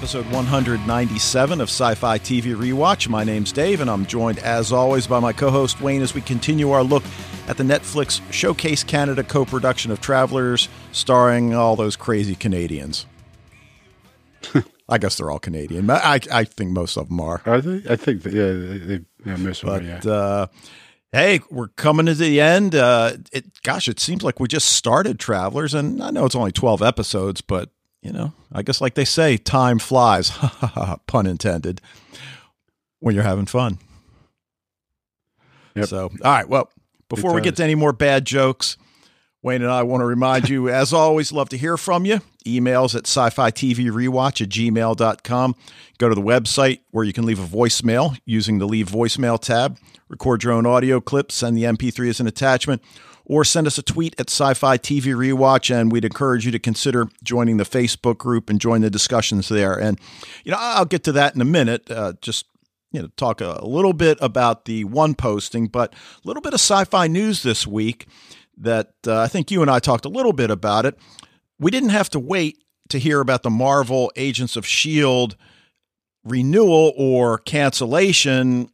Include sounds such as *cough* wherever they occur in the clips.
episode 197 of Sci Fi TV Rewatch. My name's Dave, and I'm joined, as always, by my co host Wayne as we continue our look at the Netflix Showcase Canada co production of Travelers, starring all those crazy Canadians. *laughs* I guess they're all Canadian. I, I think most of them are. Are they? I think, that, yeah, they, they, yeah, most but, of them are, yeah. Uh, hey, we're coming to the end. Uh, it, gosh, it seems like we just started Travelers, and I know it's only 12 episodes, but you know, I guess like they say, time flies, *laughs* pun intended, when you're having fun. Yep. So, all right. Well, before we get to any more bad jokes, Wayne and I want to remind you, *laughs* as always, love to hear from you. Emails at sci fi TV rewatch at gmail.com. Go to the website where you can leave a voicemail using the Leave Voicemail tab. Record your own audio clip, send the MP3 as an attachment, or send us a tweet at Sci Fi TV Rewatch. And we'd encourage you to consider joining the Facebook group and join the discussions there. And, you know, I'll get to that in a minute. Uh, just you know, talk a, little bit about the one posting, but a little bit of sci fi news this week that uh, I think you and I talked a little bit about it. We didn't have to wait to hear about the Marvel Agents of S.H.I.E.L.D. renewal or cancellation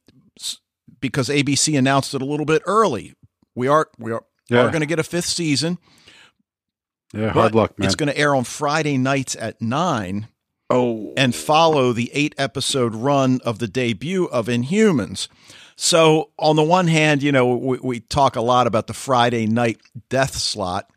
because ABC announced it a little bit early. We are we are, yeah. are going to get a fifth season. Yeah, hard luck, man. It's going to air on Friday nights at nine. Oh, and follow the eight episode run of the debut of Inhumans. So, on the one hand, you know, we, we talk a lot about the Friday night death slot.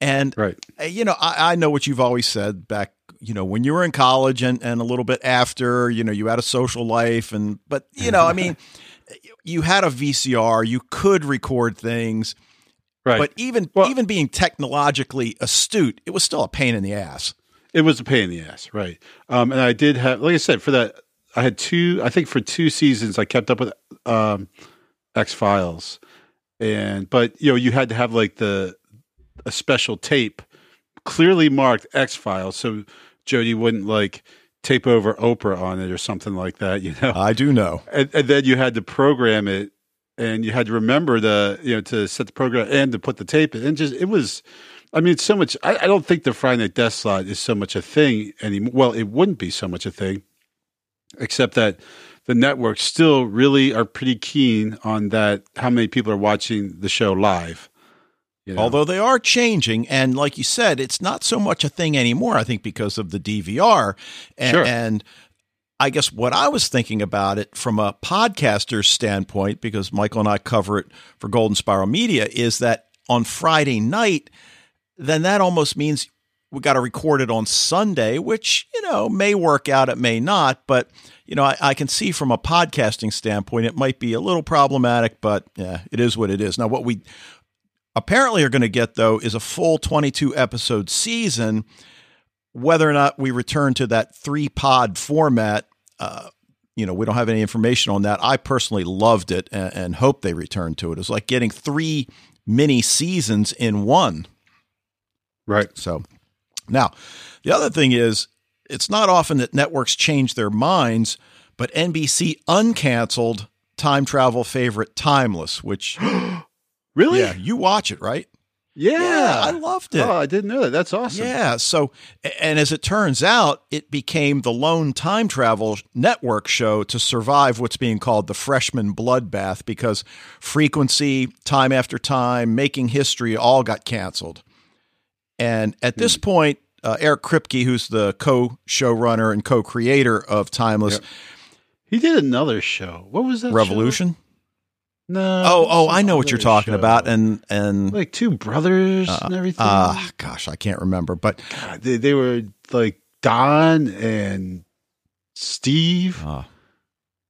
And, right. Uh, you know, I, I know what you've always said back, you know, when you were in college and, and a little bit after, you know, you had a social life. And, but, you know, I mean, *laughs* you had a VCR, you could record things. Right. But even well, even being technologically astute, it was still a pain in the ass. It was a pain in the ass, right? Um, and I did have, like I said, for that, I had two. I think for two seasons, I kept up with um, X Files, and but you know, you had to have like the a special tape, clearly marked X Files, so Jody wouldn't like tape over Oprah on it or something like that. You know, I do know. And, and then you had to program it, and you had to remember the you know to set the program and to put the tape in. And just it was, I mean, so much. I, I don't think the Friday Night Death Slot is so much a thing anymore. Well, it wouldn't be so much a thing, except that the networks still really are pretty keen on that. How many people are watching the show live? You know? Although they are changing, and like you said, it's not so much a thing anymore. I think because of the DVR, and, sure. and I guess what I was thinking about it from a podcaster's standpoint, because Michael and I cover it for Golden Spiral Media, is that on Friday night, then that almost means we got to record it on Sunday, which, you know, may work out, it may not. But, you know, I, I, can see from a podcasting standpoint, it might be a little problematic, but yeah, it is what it is. Now, what we apparently are going to get, though, is a full 22 episode season. Whether or not we return to that three pod format, uh, you know, we don't have any information on that. I personally loved it and, and hope they return to it. It was like getting three mini seasons in one. Right. So now, the other thing is, it's not often that networks change their minds, but NBC uncanceled time travel favorite Timeless, which *gasps* really, yeah, you watch it, right? Yeah. yeah. I loved it. Oh, I didn't know that. That's awesome. Yeah. So, and as it turns out, it became the lone time travel network show to survive what's being called the freshman bloodbath because frequency, time after time, making history all got canceled. And at this hmm. point, uh, Eric Kripke, who's the co-showrunner and co-creator of Timeless, yep. he did another show. What was that? Revolution. Show? No. Oh, oh, I know what you're talking show. about, and and like two brothers uh, and everything. Ah, uh, gosh, I can't remember, but God, they, they were like Don and Steve, uh,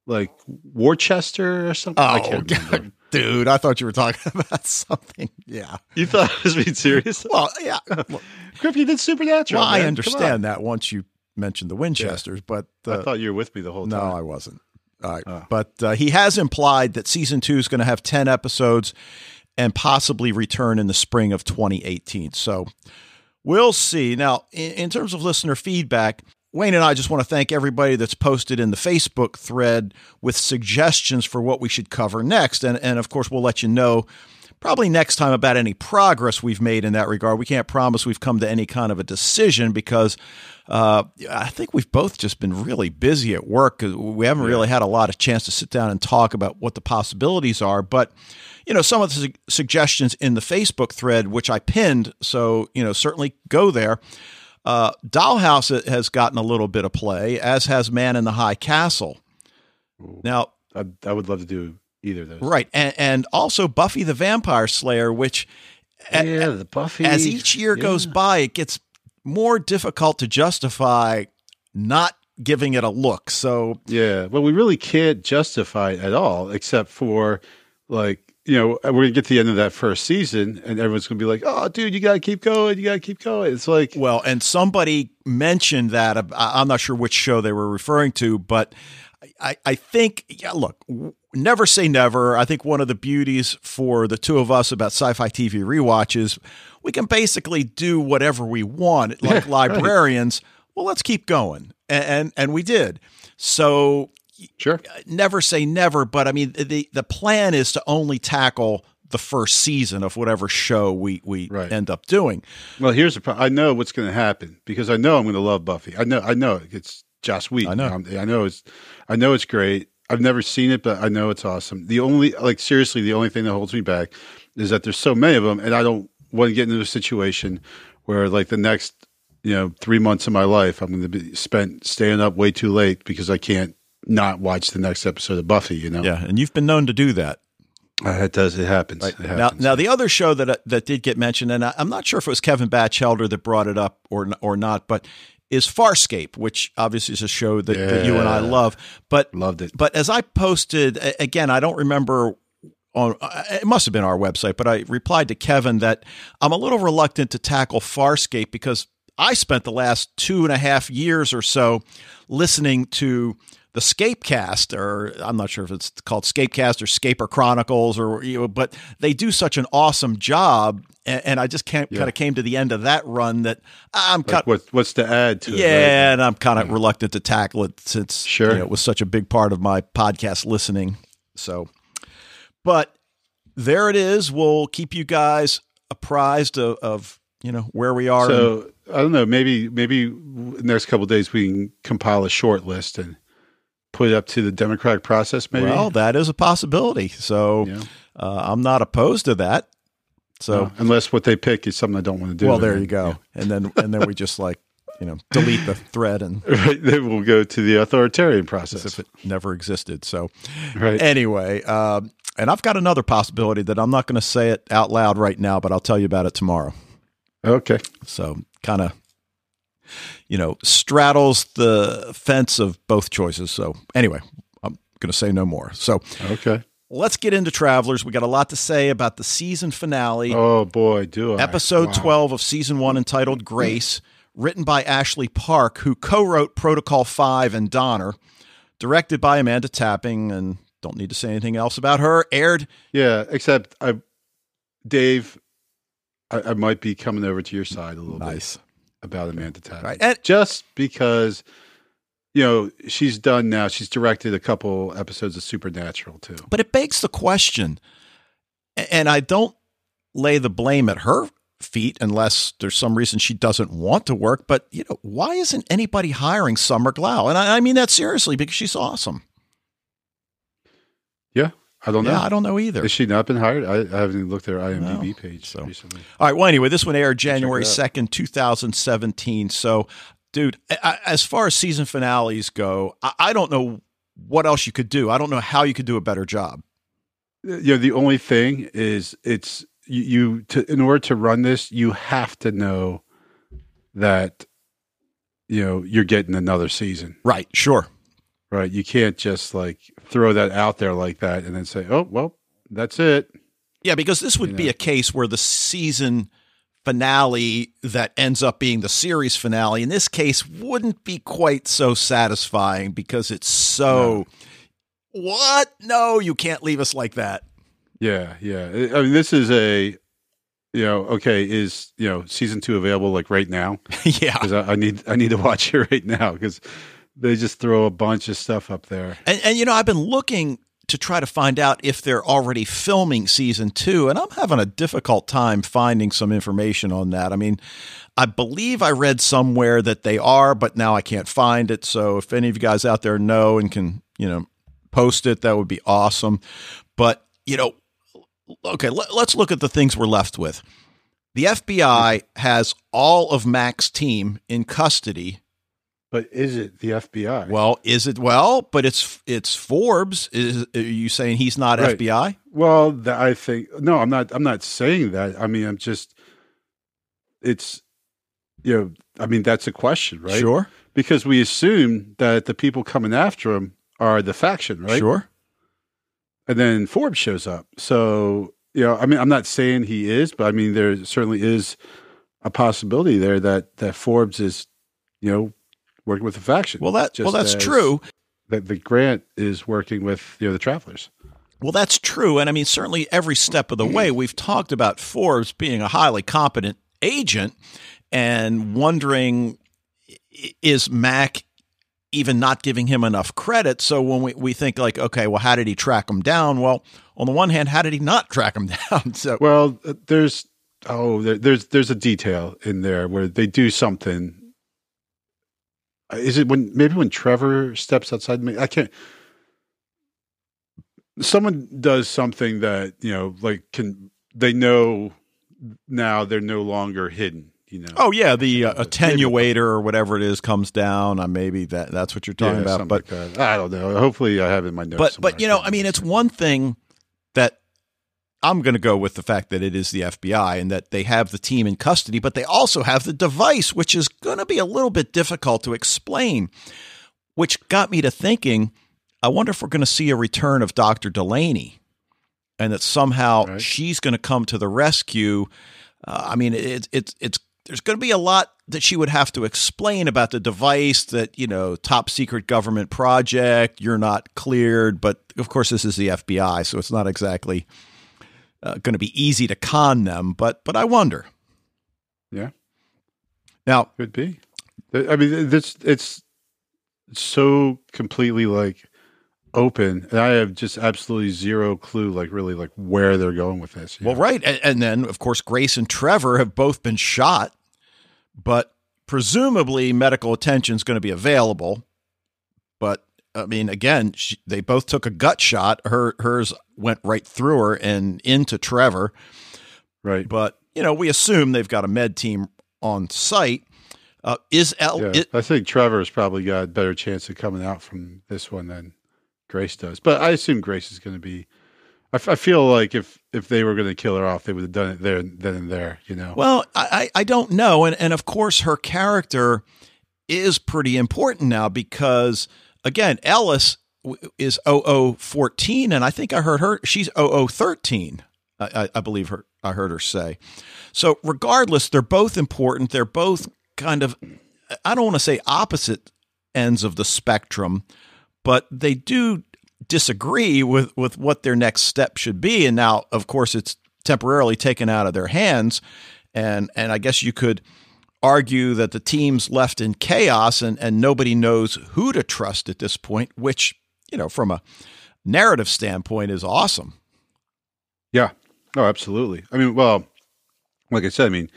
like Worcester or something. Oh, I can't remember. Dude, I thought you were talking *laughs* about something. Yeah. You thought I was being serious? well, yeah. *laughs* Well, Kripke did Supernatural. Well. I understand that once you mentioned the Winchesters, yeah. but uh, I thought you were with me the whole time. No, I wasn't. All right. Oh. But uh, he has implied that season two is going to have 10 episodes and possibly return in the spring of 2018. So we'll see. Now, in, in terms of listener feedback, Wayne and I just want to thank everybody that's posted in the Facebook thread with suggestions for what we should cover next. And, and of course, we'll let you know probably next time about any progress we've made in that regard. We can't promise we've come to any kind of a decision because uh, I think we've both just been really busy at work. We haven't really had a lot of chance to sit down and talk about what the possibilities are. But you know, some of the su- suggestions in the Facebook thread, which I pinned, so you know, certainly go there. Uh, Dollhouse has gotten a little bit of play, as has Man in the High Castle. Now, I, I would love to do either of those. Right, and, and also Buffy the Vampire Slayer, which yeah, the Buffy. as each year yeah. goes by, it gets more difficult to justify not giving it a look. So Yeah, well, we really can't justify it at all, except for like you know we're gonna get to the end of that first season, and everyone's gonna be like, "Oh, dude, you gotta keep going, you gotta keep going." It's like, well, and somebody mentioned that I'm not sure which show they were referring to, but I, I think yeah, look. Never say never. I think one of the beauties for the two of us about sci-fi TV rewatches, we can basically do whatever we want, like Yeah, right. librarians. Well, let's keep going, and, and and we did. So sure, uh, never say never, but I mean the the plan is to only tackle the first season of whatever show we we Right. end up doing. Well, here's the problem. I know what's going to happen because I know I'm going to love Buffy. I know. I know it's Joss Whedon. I know. I'm- I know it's. I know it's great. I've never seen it, but I know it's awesome. The only, like, seriously, the only thing that holds me back is that there's so many of them, and I don't want to get into a situation where, like, the next, you know, three months of my life, I'm going to be spent staying up way too late because I can't not watch the next episode of Buffy. You know, Yeah, and you've been known to do that. Uh, it does. It happens. It Now, happens. now the other show that that did get mentioned, and I, I'm not sure if it was Kevin Batchelder that brought it up or or not, but is Farscape, which obviously is a show that, that you and I love. But loved it. But as I posted again, I don't remember on uh, it must have been our website, but I replied to Kevin that I'm a little reluctant to tackle Farscape because I spent the last two and a half years or so listening to the Scapecast, or I'm not sure if it's called Scapecast or Scaper Chronicles, or you know, but they do such an awesome job, and, and I just can't Yeah. kind of came to the end of that run that I'm Like, kind what, what's to add to it? right? yeah, and I'm kind of reluctant to tackle it since Sure. you know, it was such a big part of my podcast listening. So, but there it is. We'll keep you guys apprised of, of you know where we are. and- So I don't know. Maybe maybe in the next couple of days we can compile a short list and put it up to the democratic process. Maybe. well, that is a possibility. So Yeah. uh, I'm not opposed to that. So No, unless what they pick is something I don't want to do. well, there then- you go. And then and then we just like you know *laughs* delete the thread and yeah. Right, then we'll go to the authoritarian process. if it never existed. So right. anyway, um, and I've got another possibility that I'm not going to say it out loud right now, but I'll tell you about it tomorrow. Okay. So kind of, you know, straddles the fence of both choices. So anyway, I'm going to say no more. So Okay. Let's get into Travelers. We got a lot to say about the season finale, Oh boy, do I. episode Wow. 12 of season one, entitled Grace, written by Ashley Park, who co-wrote Protocol 5 and Donner, directed by Amanda Tapping, and don't need to say anything else about her. Aired Yeah, except I, Dave, I, I might be coming over to your side a little nice. bit about Amanda Tapping. Right. And just because you know she's done now she's directed a couple episodes of supernatural too But it begs the question, and I don't lay the blame at her feet unless there's some reason she doesn't want to work. But you know, why isn't anybody hiring Summer Glau? And I, I mean that seriously because she's awesome. yeah i don't know Yeah, I don't know either. has she not been hired i, I haven't even looked at her imdb No. page So- recently All right. Well, anyway, this one aired January second, two thousand seventeen. So, dude, I, as far as season finales go, I, I don't know what else you could do. I don't know how you could do a better job. Uh, you know the only thing is it's you, you to in order to run this you have to know that you know you're getting another season Right. Sure. right you can't just like throw that out there like that and then say oh well that's it Yeah, because this would You be know. a case where the season finale that ends up being the series finale in this case wouldn't be quite so satisfying because it's so what? No, you can't leave us like that. Yeah, yeah. I I mean, this is a, you know, okay, is you know season two available like right now? *laughs* yeah. Because I, I need I need to watch it *laughs* right now because they just throw a bunch of stuff up there. And, and you know, I've been looking to try to find out if they're already filming season two, and I'm having a difficult time finding some information on that. I mean, I believe I read somewhere that they are, but now I can't find it. So if any of you guys out there know and can, you know, post it, that would be awesome. But, you know, okay, let, us look at the things we're left with. The FBI has all of Mac's team in custody but is it the FBI? Well, is it well? But it's it's Forbes. Is are you saying he's not right. FBI? Well, I think no. I'm not. I'm not saying that. I mean, I'm just. It's, you know, I mean that's a question, right? Sure. Because we assume that the people coming after him are the faction, right? Sure. And then Forbes shows up. So you know, I mean, I'm not saying he is, but I mean, there certainly is a possibility there that that Forbes is, you know, working with the faction. Well, that well, that's true. That the grant is working with you know the travelers. Well, that's true, and I mean certainly every step of the way *clears throat* we've talked about Forbes being a highly competent agent, and wondering is Mac even not giving him enough credit. So when we, we think like, okay, well, how did he track him down? Well, on the one hand, how did he not track him *laughs* down? So well, there's oh, there, there's there's a detail in there where they do something is it when maybe when Trevor steps outside me? I can't. Someone does something that you know, like can they know now they're no longer hidden. You know. Oh yeah, the uh, attenuator or whatever it is comes down. Uh, maybe that that's what you're talking yeah, about. But like I don't know. Hopefully, I have in my notes. But but you know, I mean, it's one thing I'm going to go with the fact that it is the FBI and that they have the team in custody, but they also have the device, which is going to be a little bit difficult to explain. Which got me to thinking, I wonder if we're going to see a return of Dr. Delaney and that somehow right. she's going to come to the rescue. Uh, I mean, it's it's it's there's going to be a lot that she would have to explain about the device that you know top secret government project you're not cleared but of course this is the FBI so it's not exactly uh, going to be easy to con them, but but I wonder. Yeah. Now could be. I mean, this it's so completely like open, and I have just absolutely zero clue, like really, like where they're going with this. Well, right, and, and then of course Grace and Trevor have both been shot, but presumably medical attention is going to be available. But I mean, again, she, they both took a gut shot. Her hers went right through her and into Trevor. Right. But you know, we assume they've got a med team on site. Uh, is L? Yeah, it, I think Trevor's probably got a better chance of coming out from this one than Grace does. But I assume Grace is going to be. I, f- I feel like if if they were going to kill her off, they would have done it there then and there. You know. Well, I I don't know, and and of course her character is pretty important now because again, Ellis is 0014, and I think I heard her, she's 0013. I, I believe her, I heard her say. So, regardless, they're both important. They're both kind of, I don't want to say opposite ends of the spectrum, but they do disagree with, with what their next step should be. And now, of course, it's temporarily taken out of their hands. And, and I guess you could argue that the team's left in chaos and, and nobody knows who to trust at this point, which, you know, from a narrative standpoint is awesome. Yeah. Oh, absolutely. I mean, well, like I said, I mean,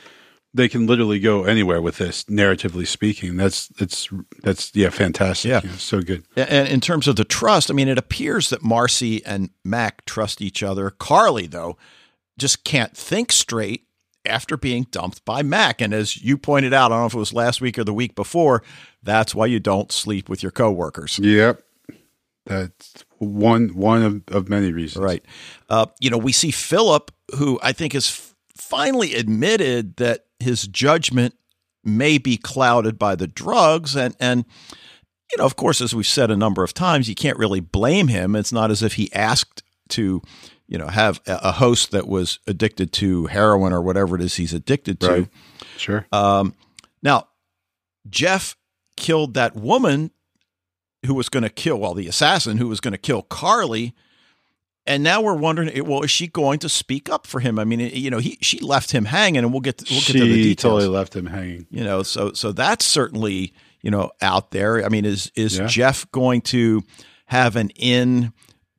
they can literally go anywhere with this, narratively speaking. That's that's that's yeah, fantastic. Yeah, yeah so good. And in terms of the trust, I mean, it appears that Marcy and Mac trust each other. Carly, though, just can't think straight after being dumped by Mac. And as you pointed out, I don't know if it was last week or the week before, that's why you don't sleep with your coworkers. Yep. That's one one of, of many reasons. Right. Uh, you know, we see Philip, who I think has finally admitted that his judgment may be clouded by the drugs. And, and, you know, of course, as we've said a number of times, you can't really blame him. It's not as if he asked to you know have a host that was addicted to heroin or whatever it is he's addicted to. Right. Sure. Um, now, Jeff killed that woman who was going to kill, well, the assassin who was going to kill Carly. And now we're wondering, well, is she going to speak up for him? I mean, you know, he she left him hanging, and we'll get to, we'll get she to the details. totally left him hanging. You know, so so that's certainly you know out there. I mean, is is yeah. Jeff going to have an in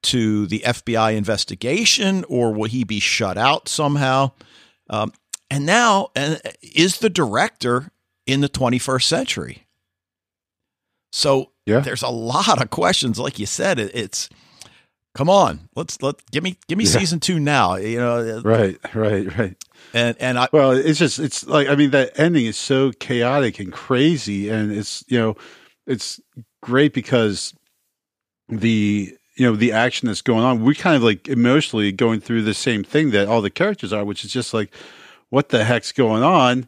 to the FBI investigation, or will he be shut out somehow? Um, and now, uh, is the director in the 21st century? So yeah. there's a lot of questions. Like you said, it, it's come on, let's let give me give me yeah. season two now. You know, right, right, right. And and I well, it's just it's like I mean that ending is so chaotic and crazy, and it's you know it's great because the you know the action that's going on. We kind of like emotionally going through the same thing that all the characters are which is just like what the heck's going on?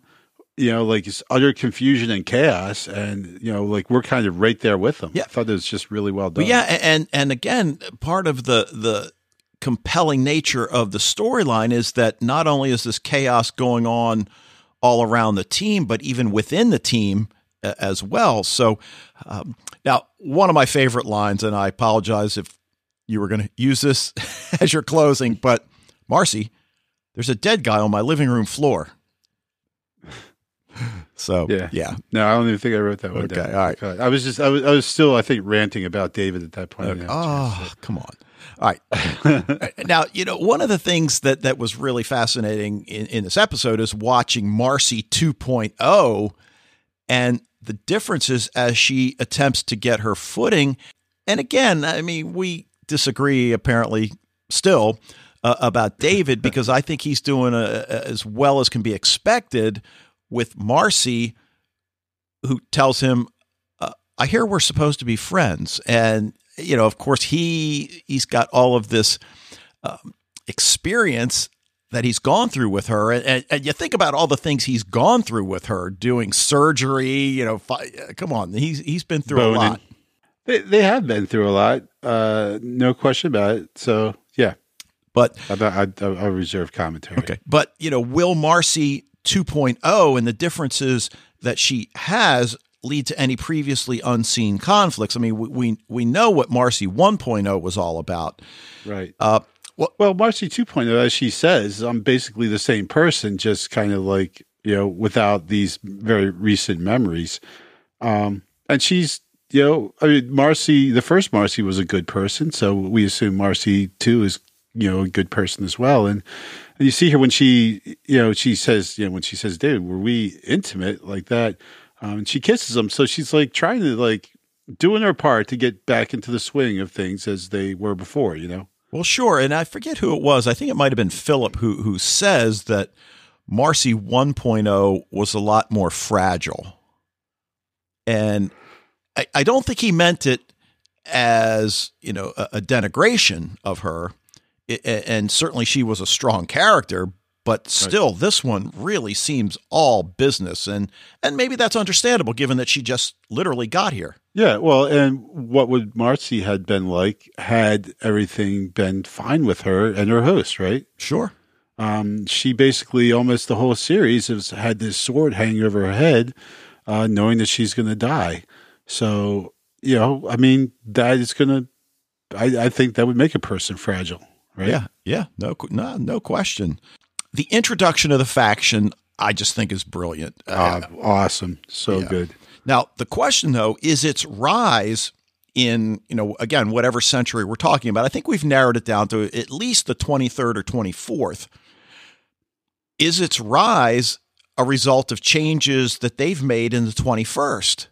You know like it's utter confusion and chaos and you know like we're kind of right there with them. Yeah. I thought it was just really well done. but yeah and and again part of the the compelling nature of the storyline is that not only is this chaos going on all around the team but even within the team as well. So um, now, one of my favorite lines, and I apologize if you were going to use this *laughs* as your closing, but Marcy, there's a dead guy on my living room floor. *laughs* So yeah, yeah. No, I don't even think I wrote that one okay, down. All right. I was just I was I was still I think ranting about David at that point. Okay. Oh, come on. All right. *laughs* now, you know, one of the things that that was really fascinating in, in this episode is watching Marcy 2.0 and the differences as she attempts to get her footing. And again, I mean, we disagree apparently still uh, about *laughs* David because I think he's doing a, a, as well as can be expected with Marcy, who tells him, uh, "I hear we're supposed to be friends," and you know, of course, he he's got all of this um, experience that he's gone through with her. And, and, you think about all the things he's gone through with her, doing surgery. You know, fi- come on, he's he's been through Boning. a lot. They they have been through a lot, uh, no question about it. So yeah, but I, I, I, I reserve commentary. Okay, but you know, Will Marcy 2.0 and the differences that she has lead to any previously unseen conflicts. I mean, we we, we know what Marcy 1.0 was all about, right? Uh, well, well, Marcy 2.0, as she says, I'm basically the same person, just kind of like, you know, without these very recent memories. Um, and she's, you know, I mean, Marcy, the first Marcy was a good person. So we assume Marcy 2 is, you know, a good person as well. And, and you see her when she, you know, she says, you know, when she says, David, were we intimate like that? Um, and she kisses him. So she's like trying to like doing her part to get back into the swing of things as they were before, you know? Well, sure, and I forget who it was. I think it might have been Philip who who says that Marcy 1.0 was a lot more fragile, and I, I don't think he meant it as you know a, a denigration of her, it, and certainly she was a strong character, but still right. this one really seems all business and and maybe that's understandable given that she just literally got here. Yeah well and what would marcy had been like had everything been fine with her and her host right? Sure. Um, she basically almost the whole series has had this sword hanging over her head uh, knowing that she's going to die. So you know i mean that is going to I, I think that would make a person fragile right? Yeah yeah no no no question the introduction of the faction, I just think is brilliant. Uh, awesome. So yeah. good. Now, the question though is its rise in, you know, again, whatever century we're talking about. I think we've narrowed it down to at least the 23rd or 24th. Is its rise a result of changes that they've made in the 21st?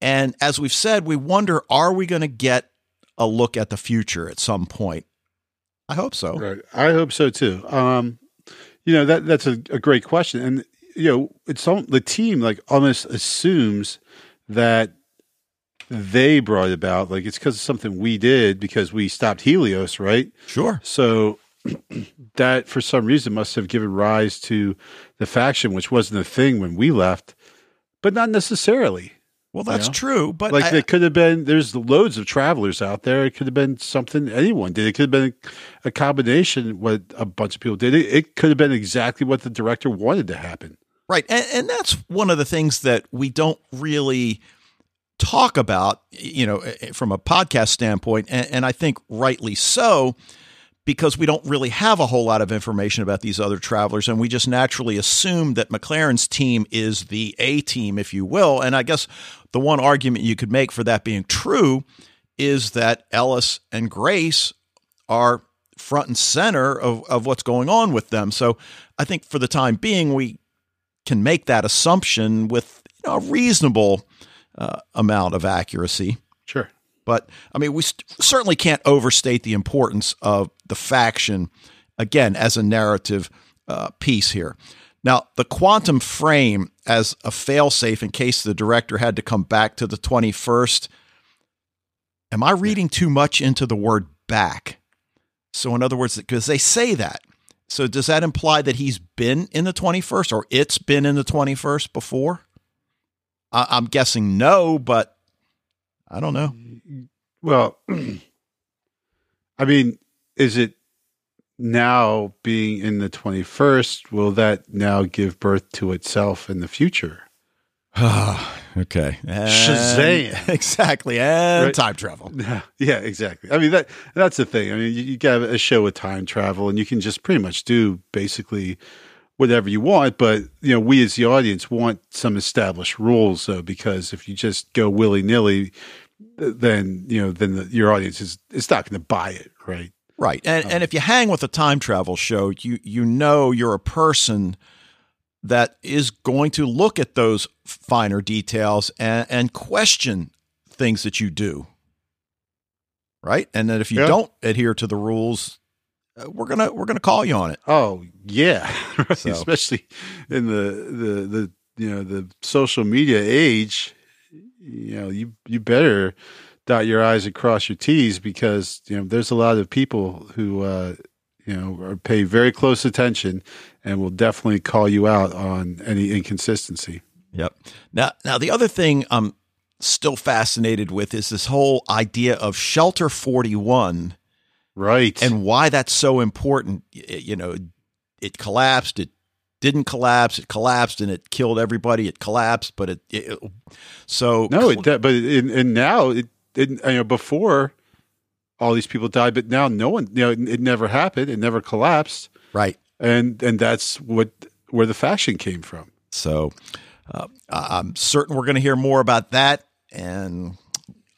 And as we've said, we wonder are we going to get a look at the future at some point? I hope so. Right. I hope so too. Um, you know that that's a, a great question, and you know it's all, the team like almost assumes that they brought about like it's because of something we did because we stopped Helios, right? Sure. So *clears throat* that for some reason must have given rise to the faction, which wasn't a thing when we left, but not necessarily. Well, that's you know? true, but like I, it could have been. There's loads of travelers out there. It could have been something anyone did. It could have been a combination what a bunch of people did. It, it could have been exactly what the director wanted to happen. Right, and, and that's one of the things that we don't really talk about. You know, from a podcast standpoint, and, and I think rightly so because we don't really have a whole lot of information about these other travelers. And we just naturally assume that MacLaren's team is the A team, if you will. And I guess the one argument you could make for that being true is that Ellis and Grace are front and center of, of what's going on with them. So I think for the time being, we can make that assumption with you know, a reasonable uh, amount of accuracy. Sure. But I mean, we st- certainly can't overstate the importance of the faction, again, as a narrative uh, piece here. Now, the quantum frame as a failsafe in case the director had to come back to the 21st. Am I reading too much into the word back? So, in other words, because they say that. So, does that imply that he's been in the 21st or it's been in the 21st before? I- I'm guessing no, but I don't know. Well, *clears throat* I mean, is it now being in the 21st? Will that now give birth to itself in the future? *sighs* okay. And Shazam. *laughs* Exactly. And Right. time travel. *laughs* Yeah, exactly. I mean that that's the thing. I mean, you, you got a show with time travel, and you can just pretty much do basically whatever you want. But you know, we as the audience want some established rules, though, because if you just go willy nilly, then you know, then the, your audience is is not going to buy it, right? Right. And and if you hang with a time travel show, you you know you're a person that is going to look at those finer details and, and question things that you do. Right? And that if you Yeah. don't adhere to the rules, uh, we're going to we're going to call you on it. Oh yeah, *laughs* right. So- especially in the the the you know the social media age. You know, you you better dot your i's and cross your t's because you know there's a lot of people who uh, you know are pay very close attention and will definitely call you out on any inconsistency. Yep. Now, now the other thing I'm still fascinated with is this whole idea of Shelter 41 Right. and why that's so important. You know, it collapsed. It didn't collapse. It collapsed and it killed everybody. It collapsed, but it, it so no, it but in, and now it, it you know before all these people died, but now no one you know it, it never happened. It never collapsed. right. and and that's what where the faction came from. So uh, I'm certain we're going to hear more about that, and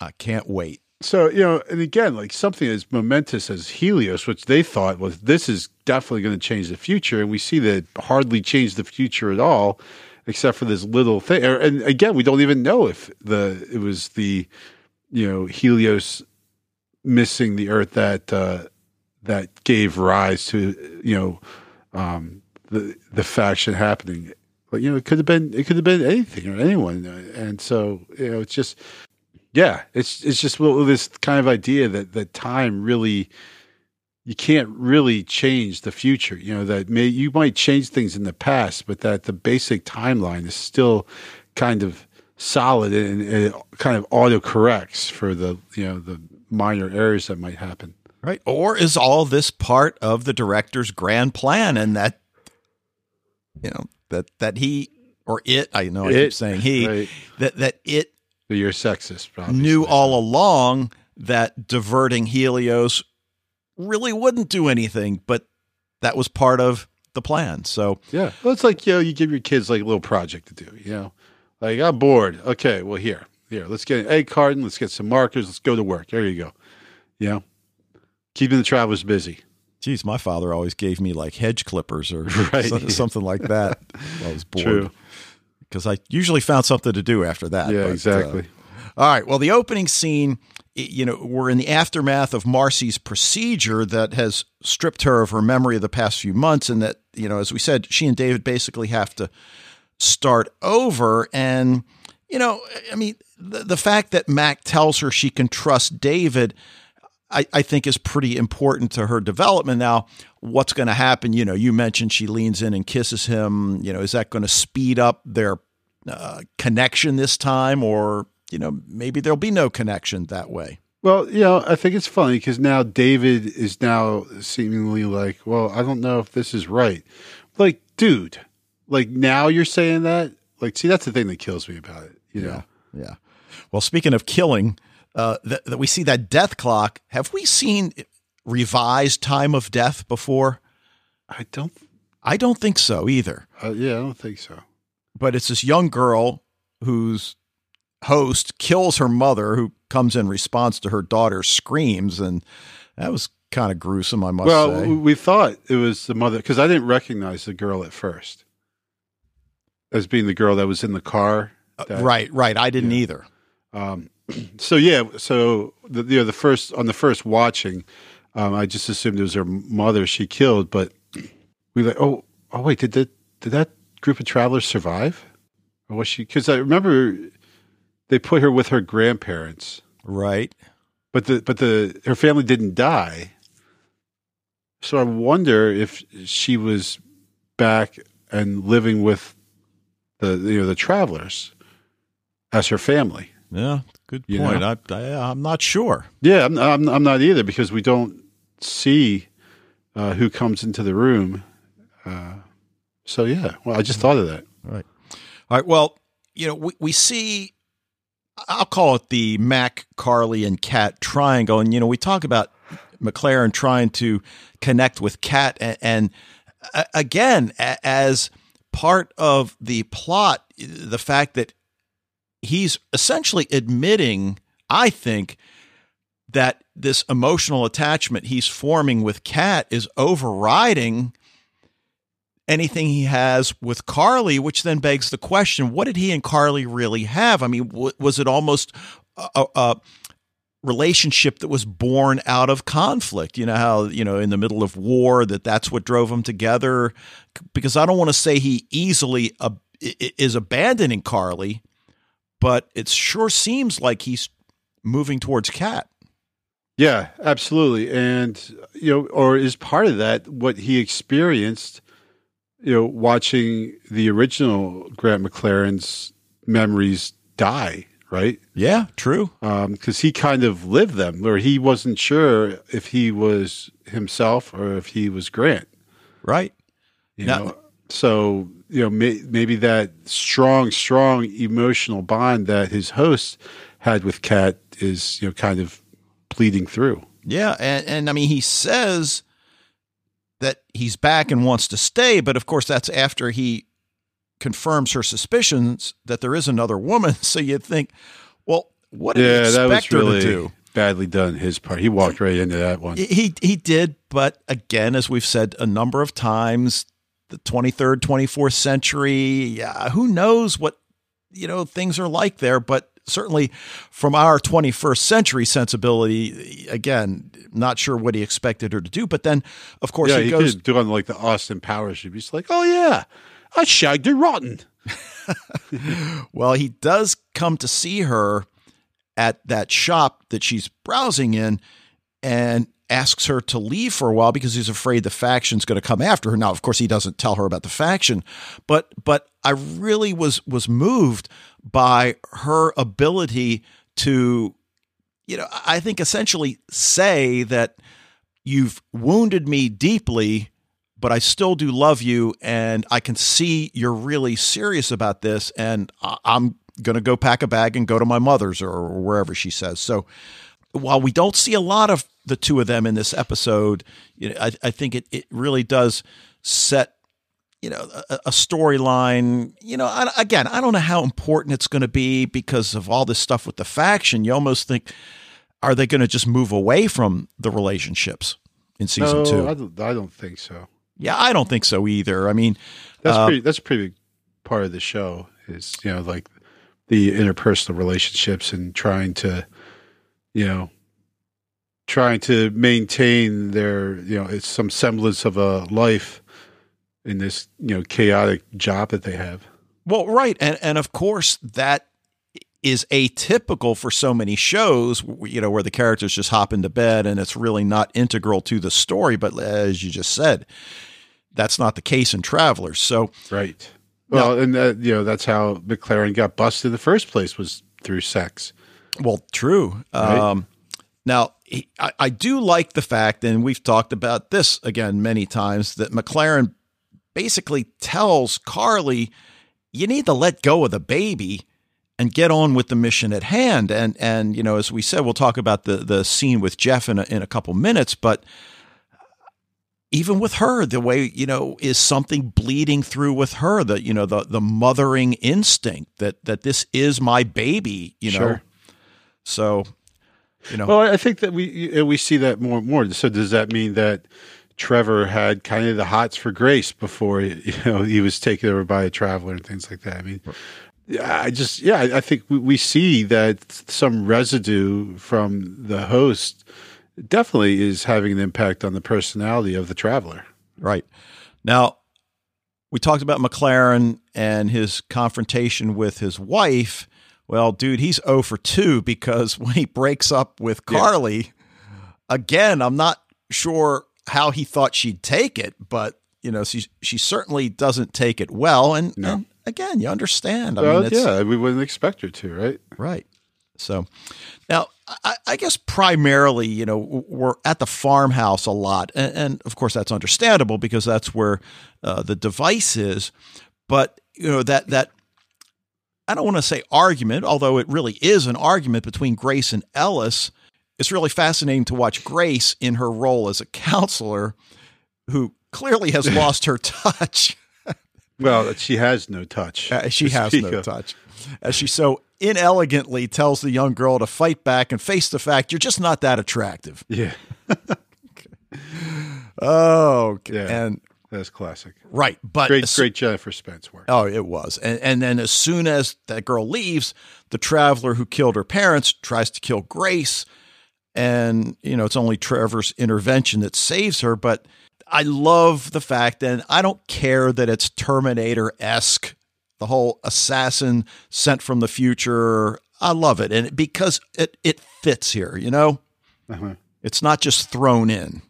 I can't wait. So you know, and again, like something as momentous as Helios, which they thought was this is definitely going to change the future, and we see that hardly changed the future at all, except for this little thing. And again, we don't even know if the it was the you know Helios missing the Earth that uh, that gave rise to you know um, the the faction happening. But you know, it could have been it could have been anything or anyone, and so you know, it's just yeah, it's it's just well, this kind of idea that that time really you can't really change the future. You know that may you might change things in the past, but that the basic timeline is still kind of solid and, and it kind of auto corrects for the you know the minor errors that might happen. Right. Or is all this part of the director's grand plan and that you know that that he or it I know I keep saying he right. that that it You're sexist, probably. knew all along that diverting Helios really wouldn't do anything, but that was part of the plan. So Yeah. Well, it's like, you know, you give your kids like a little project to do, you know, like I'm bored. Okay. Well, here, here, let's get an egg carton. Let's get some markers. Let's go to work. There you go. You know, keeping the travelers busy. Geez, my father always gave me like hedge clippers or *laughs* Right. something like that. I was bored True. because I usually found something to do after that. Yeah, but, uh, exactly. all right. Well, the opening scene, you know, we're in the aftermath of Marcy's procedure that has stripped her of her memory of the past few months, and that you know, as we said, she and David basically have to start over. And you know, I mean, the, the fact that Mac tells her she can trust David. I, I think is pretty important to her development. Now, what's going to happen? You know, you mentioned she leans in and kisses him. You know, is that going to speed up their uh, connection this time, or you know, maybe there'll be no connection that way? Well, you know, I think it's funny because now David is now seemingly like, well, I don't know if this is right. Like, dude, like now you're saying that? Like, see, that's the thing that kills me about it. You know? Yeah. Well, speaking of killing, uh, that, that we see that death clock. Have we seen revised time of death before? I don't, I don't think so either. uh, yeah, I don't think so. But it's this young girl whose host kills her mother, who comes in response to her daughter's screams, and that was kind of gruesome. I must well, say. we we thought it was the mother because I didn't recognize the girl at first as being the girl that was in the car. that- right, right. I didn't Yeah. either. Um, *clears throat* so yeah, so the you know the first on the first watching, um, I just assumed it was her mother she killed, but we like oh oh wait did that did that group of travelers survive? Or was she? Because I remember they put her with her grandparents, Right. but the but the her family didn't die. So I wonder if she was back and living with the you know the travelers as her family. Yeah. Good You point. I, I, I'm not sure. Yeah, I'm, I'm, I'm not either because we don't see uh, who comes into the room. Uh, so yeah, well, I just thought of that. Right. All right. Well, you know, we, we see, I'll call it the Mac, Carly, and Kat triangle. And, you know, we talk about MacLaren trying to connect with Kat. And, and again, as part of the plot, the fact that he's essentially admitting, I think, that this emotional attachment he's forming with Kat is overriding anything he has with Carly, which then begs the question: What did he and Carly really have? I mean, was it almost a, a relationship that was born out of conflict? You know how you know in the middle of war that that's what drove them together. Because I don't want to say he easily is abandoning Carly, but it sure seems like he's moving towards Kat. Yeah, absolutely, and you know, or is part of that what he experienced? You know, watching the original Grant MacLaren's memories die, right? Yeah, true. Um, because he kind of lived them, where he wasn't sure if he was himself or if he was Grant. Right. You Now- know, so you know may, maybe that strong, strong emotional bond that his host had with Kat is you know kind of bleeding through. Yeah, and, and I mean he says that he's back and wants to stay, but of course that's after he confirms her suspicions that there is another woman. *laughs* So you'd think, well, what did yeah, he that was expect her really to do? badly done. His part, he walked right into that one. He he did, but again, as we've said a number of times, the 23rd, 24th century, yeah, who knows what you know things are like there, but certainly from our 21st century sensibility, again, not sure what he expected her to do, but then of course yeah, he, he goes could do on like the Austin Powers. Just like, oh yeah, I shagged her rotten. *laughs* Well, he does come to see her at that shop that she's browsing in and asks her to leave for a while because he's afraid the faction's going to come after her. Now, of course, he doesn't tell her about the faction, but but I really was was moved by her ability to you know, I think essentially say that you've wounded me deeply but I still do love you, and I can see you're really serious about this, and I'm going to go pack a bag and go to my mother's or wherever she says. So while we don't see a lot of the two of them in this episode, you know, I, I think it, it really does set you know a, a storyline you know I, again i don't know how important it's going to be because of all this stuff with the faction you almost think are they going to just move away from the relationships in season no, two I don't, I don't think so. Yeah, I don't think so either. I mean, That's Uh, pretty. That's a pretty big part of the show. Is you know like the interpersonal relationships and trying to, you know, trying to maintain their you know it's some semblance of a life in this you know chaotic job that they have. well, right, and and of course that is atypical for so many shows. You know, where the characters just hop into bed and it's really not integral to the story. But as you just said, that's not the case in Travelers. So Right. Well, and that, you know that's how MacLaren got busted in the first place was through sex. Well, true. Right. Um, now, he- I, I do like the fact, and we've talked about this again many times, that MacLaren basically tells Carly, you need to let go of the baby and get on with the mission at hand. And, and you know, as we said, we'll talk about the, the scene with Jeff in a, in a couple minutes, but even with her, the way, you know, is something bleeding through with her, the, you know, the, the mothering instinct that, that this is my baby, you know, Sure. so You know, Well, I think that we we see that more and more. So does that mean that Trevor had kind of the hots for Grace before you know he was taken over by a traveler and things like that? I mean, I just yeah, I, think we, we see that some residue from the host definitely is having an impact on the personality of the traveler. Right. Now, we talked about MacLaren and his confrontation with his wife. Well, dude, he's 0 for 2 because *laughs* when he breaks up with Carly, yeah. again, I'm not sure how he thought she'd take it, but you know, she she certainly doesn't take it well. And, no. and again, you understand. I well, mean, yeah, we wouldn't expect her to, right? Right. So now, I, I, guess primarily, you know, we're at the farmhouse a lot, and, and of course that's understandable because that's where uh, the device is. But you know that that I don't want to say argument, although it really is an argument between Grace and Ellis. It's really fascinating to watch Grace in her role as a counselor, who clearly has *laughs* lost her touch. well, she has no touch. Uh, she *laughs* has no of. touch, as she so inelegantly tells the young girl to fight back and face the fact you're just not that attractive. Yeah. okay. *laughs* Oh, okay. Yeah. and that's classic. Right, but great, great Jennifer Spence work. Oh, it was, and and then as soon as that girl leaves, the traveler who killed her parents tries to kill Grace, and you know it's only Trevor's intervention that saves her. But I love the fact, and I don't care that it's Terminator esque the whole assassin sent from the future. I love it, and because it it fits here, you know, uh-huh. it's not just thrown in.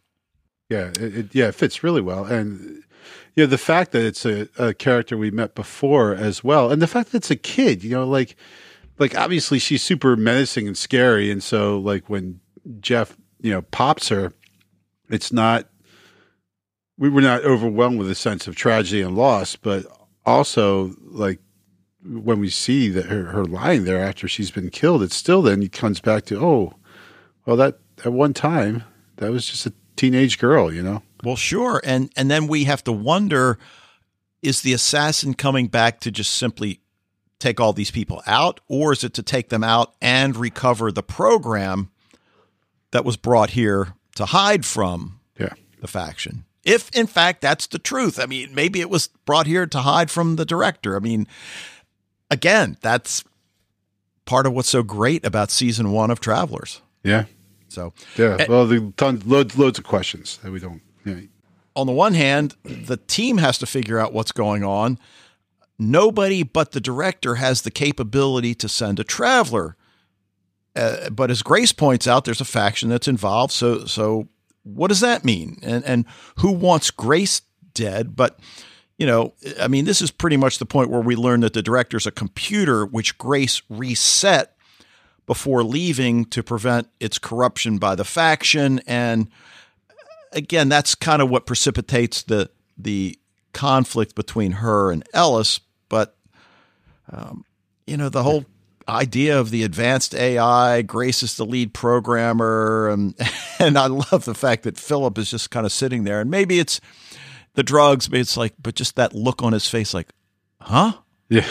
Yeah, it, it, yeah, it fits really well, and you know the fact that it's a, a character we met before as well, and the fact that it's a kid, you know, like like obviously she's super menacing and scary, and so like when Jeff you know pops her, it's not we were not overwhelmed with a sense of tragedy and loss, but also like when we see that her, her lying there after she's been killed, it still then comes back to oh, well that at one time that was just a teenage girl, you know. Well, sure, and and then we have to wonder: is the assassin coming back to just simply take all these people out, or is it to take them out and recover the program that was brought here to hide from yeah. the faction? If in fact that's the truth. I mean, maybe it was brought here to hide from the director. I mean, again, that's part of what's so great about season one of Travelers. Yeah. So yeah, eh, well, the tons, loads, loads of questions that we don't. Yeah. On the one hand, the team has to figure out what's going on. Nobody but the director has the capability to send a traveler. Uh, but as Grace points out, there's a faction that's involved. So so what does that mean? And and who wants Grace dead? But you know, I mean, this is pretty much the point where we learn that the director's a computer which Grace reset before leaving to prevent its corruption by the faction. And again, that's kind of what precipitates the the conflict between her and Ellis. But um, you know, the whole idea of the advanced AI. Grace is the lead programmer, um, and *laughs* and I love the fact that Philip is just kind of sitting there. And maybe it's the drugs, but it's like, but just that look on his face, like, huh? Yeah.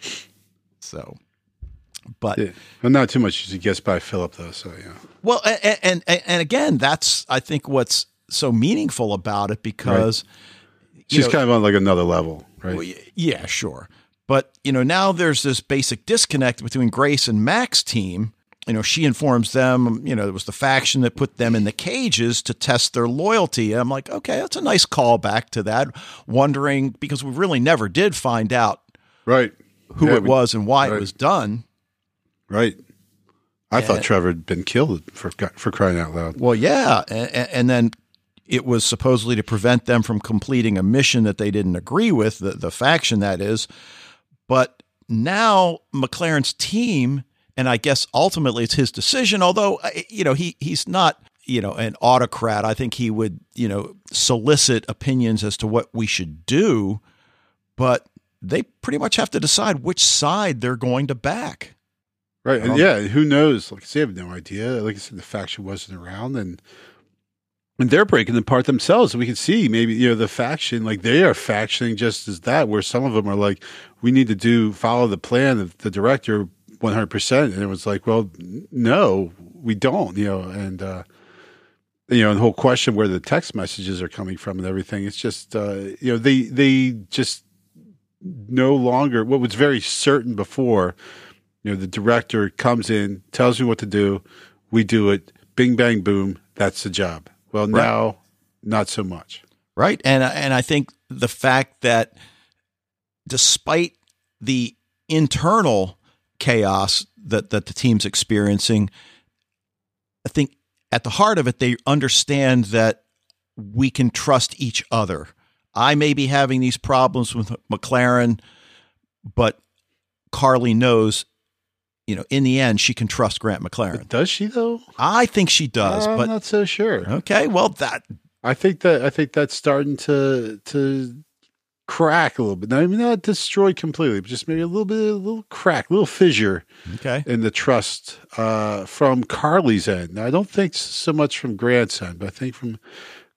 *laughs* so, but yeah. well, not too much to guess by Philip though. So yeah. Well, and, and and again, that's I think what's so meaningful about it because right. she's know, kind of on like another level, right? Well, yeah, sure. But, you know, now there's this basic disconnect between Grace and Mac's team. You know, she informs them, you know, it was the faction that put them in the cages to test their loyalty. And I'm like, okay, that's a nice callback to that, wondering because we really never did find out right who yeah, it we, was and why right. it was done. Right. I and, thought Trevor had been killed for for crying out loud. Well, yeah, and, and, then it was supposedly to prevent them from completing a mission that they didn't agree with, the, the faction that is. But now MacLaren's team, and I guess ultimately it's his decision, although, uh, you know, he he's not you know an autocrat. I think he would you know solicit opinions as to what we should do but they pretty much have to decide which side they're going to back. Right and yeah who knows? Like they have no idea. Like i said the faction wasn't around and and they're breaking apart themselves. We can see maybe you know the faction like they are factioning just as that, where some of them are like, we need to do follow the plan of the director 100%. And it was like, well, no, we don't, you know, and, uh, you know, the whole question where the text messages are coming from and everything. It's just, uh, you know, they, they just no longer, what was very certain before, you know, the director comes in, tells me what to do, we do it, bing, bang, boom, that's the job. Well, right. now, not so much. Right. And, and I think the fact that despite the internal chaos that, that the team's experiencing, I think at the heart of it, they understand that we can trust each other. I may be having these problems with MacLaren, but Carly knows, you know, in the end, she can trust Grant MacLaren. But does she though? I think she does, I'm but not so sure. Okay, well that I think that I think that's starting to to crack a little bit. Now, I mean, not destroyed completely, but just maybe a little bit, a little crack, a little fissure okay. in the trust uh, from Carly's end. Now, I don't think so much from Grant's end, but I think from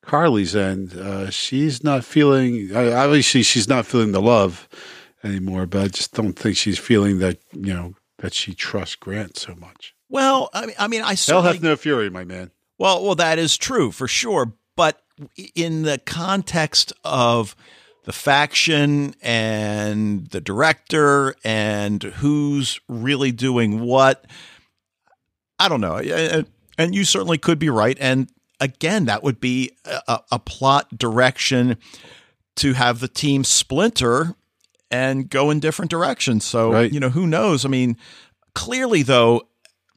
Carly's end, uh, she's not feeling, obviously, she's not feeling the love anymore, but I just don't think she's feeling that, you know, that she trusts Grant so much. Well, I mean, I mean, I certainly, hell hath no fury, my man. Well, well, that is true for sure. But in the context of the faction and the director and who's really doing what. I don't know. And you certainly could be right. And again, that would be a, a plot direction to have the team splinter and go in different directions. So, right. you know, who knows? I mean, clearly, though,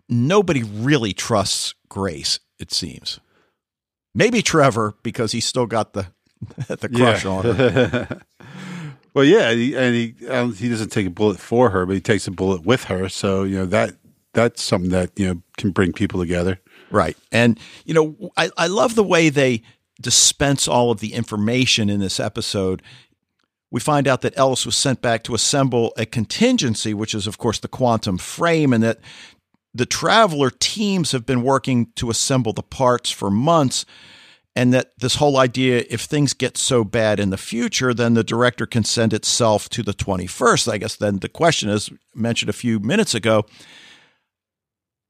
nobody really trusts Grace, it seems. Maybe Trevor, because he's still got the *laughs* the crush yeah. on her. *laughs* well, yeah, and he um, he doesn't take a bullet for her, but he takes a bullet with her. So you know that that's something that you know can bring people together. Right, and you know I I love the way they dispense all of the information in this episode. We find out that Ellis was sent back to assemble a contingency, which is, of course, the quantum frame, and that the traveler teams have been working to assemble the parts for months and that this whole idea if things get so bad in the future then the director can send itself to the 21st i guess then the question is mentioned a few minutes ago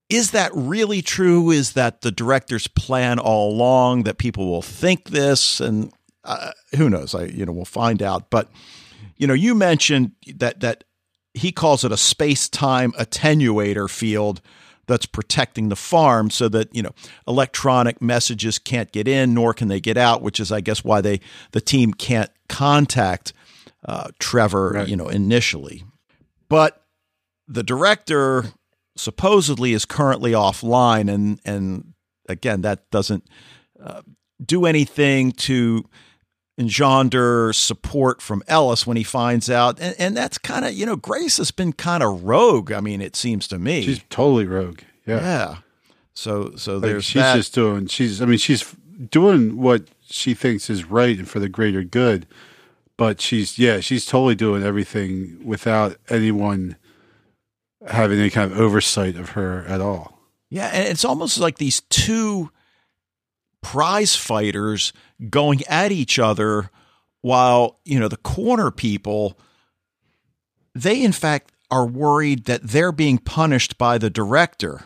is that really true? Is that the director's plan all along that people will think this? And uh, who knows? I you know we'll find out. But you know you mentioned that that he calls it a space-time attenuator field that's protecting the farm so that you know electronic messages can't get in nor can they get out which is i guess why they the team can't contact uh, trevor right. you know initially. But the director supposedly is currently offline and and again that doesn't uh, do anything to engender support from Ellis when he finds out. And, and that's kind of, you know, Grace has been kind of rogue. I mean, it seems to me. She's totally rogue. Yeah. Yeah. So, so there's she's that. just doing, she's, I mean, she's doing what she thinks is right and for the greater good. But she's, yeah, she's totally doing everything without anyone having any kind of oversight of her at all. Yeah. And it's almost like these two prize fighters going at each other while, you know, the corner people, they in fact are worried that they're being punished by the director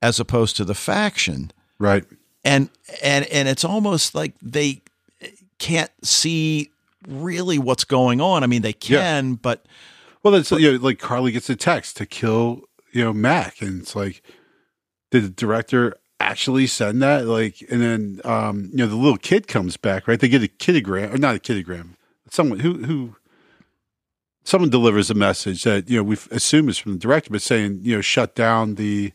as opposed to the faction. Right. And and and it's almost like they can't see really what's going on. I mean, they can, yeah. but well, that's you know, like Carly gets a text to kill you know Mac, and it's like, did the director actually send that? Like, and then um, you know the little kid comes back, right? They get a kidogram or not a kidogram. Someone who who someone delivers a message that you know we assume is from the director, but saying you know shut down the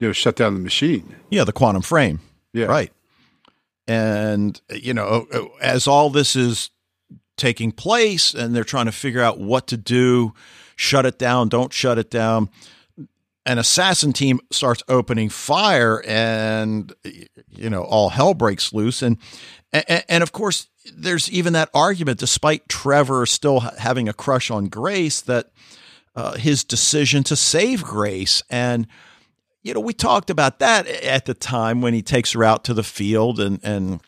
you know shut down the machine. Yeah, the quantum frame. Yeah, right. And you know, as all this is taking place, and they're trying to figure out what to do, shut it down, don't shut it down an assassin team starts opening fire and you know all hell breaks loose. And and, and of course there's even that argument despite Trevor still having a crush on Grace that uh, his decision to save Grace. And you know we talked about that at the time when he takes her out to the field and and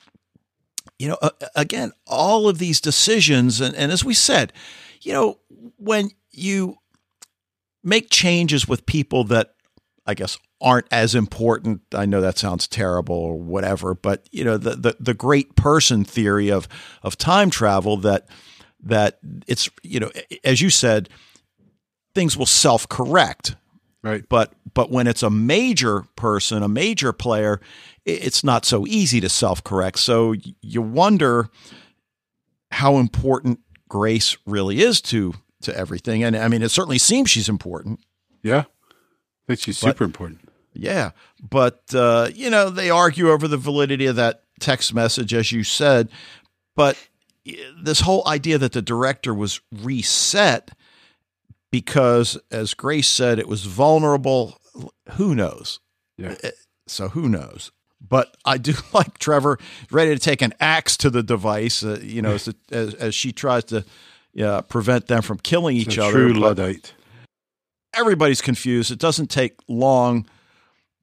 you know again all of these decisions. And, and as we said you know when you make changes with people that I guess aren't as important. I know that sounds terrible or whatever, but you know the the, the great person theory of of time travel that that it's you know as you said things will self correct. Right. But but when it's a major person, a major player, it's not so easy to self correct. So you wonder how important Grace really is to to everything. And I mean, it certainly seems she's important. Yeah, I think she's super important. Yeah, but uh, you know they argue over the validity of that text message, as you said. But this whole idea that the director was reset because, as Grace said, it was vulnerable. Who knows? Yeah. Uh, so who knows? But I do *laughs* like Trevor ready to take an axe to the device. Uh, you know, as, as, as she tries to uh, prevent them from killing each other. True luddite. Everybody's confused. It doesn't take long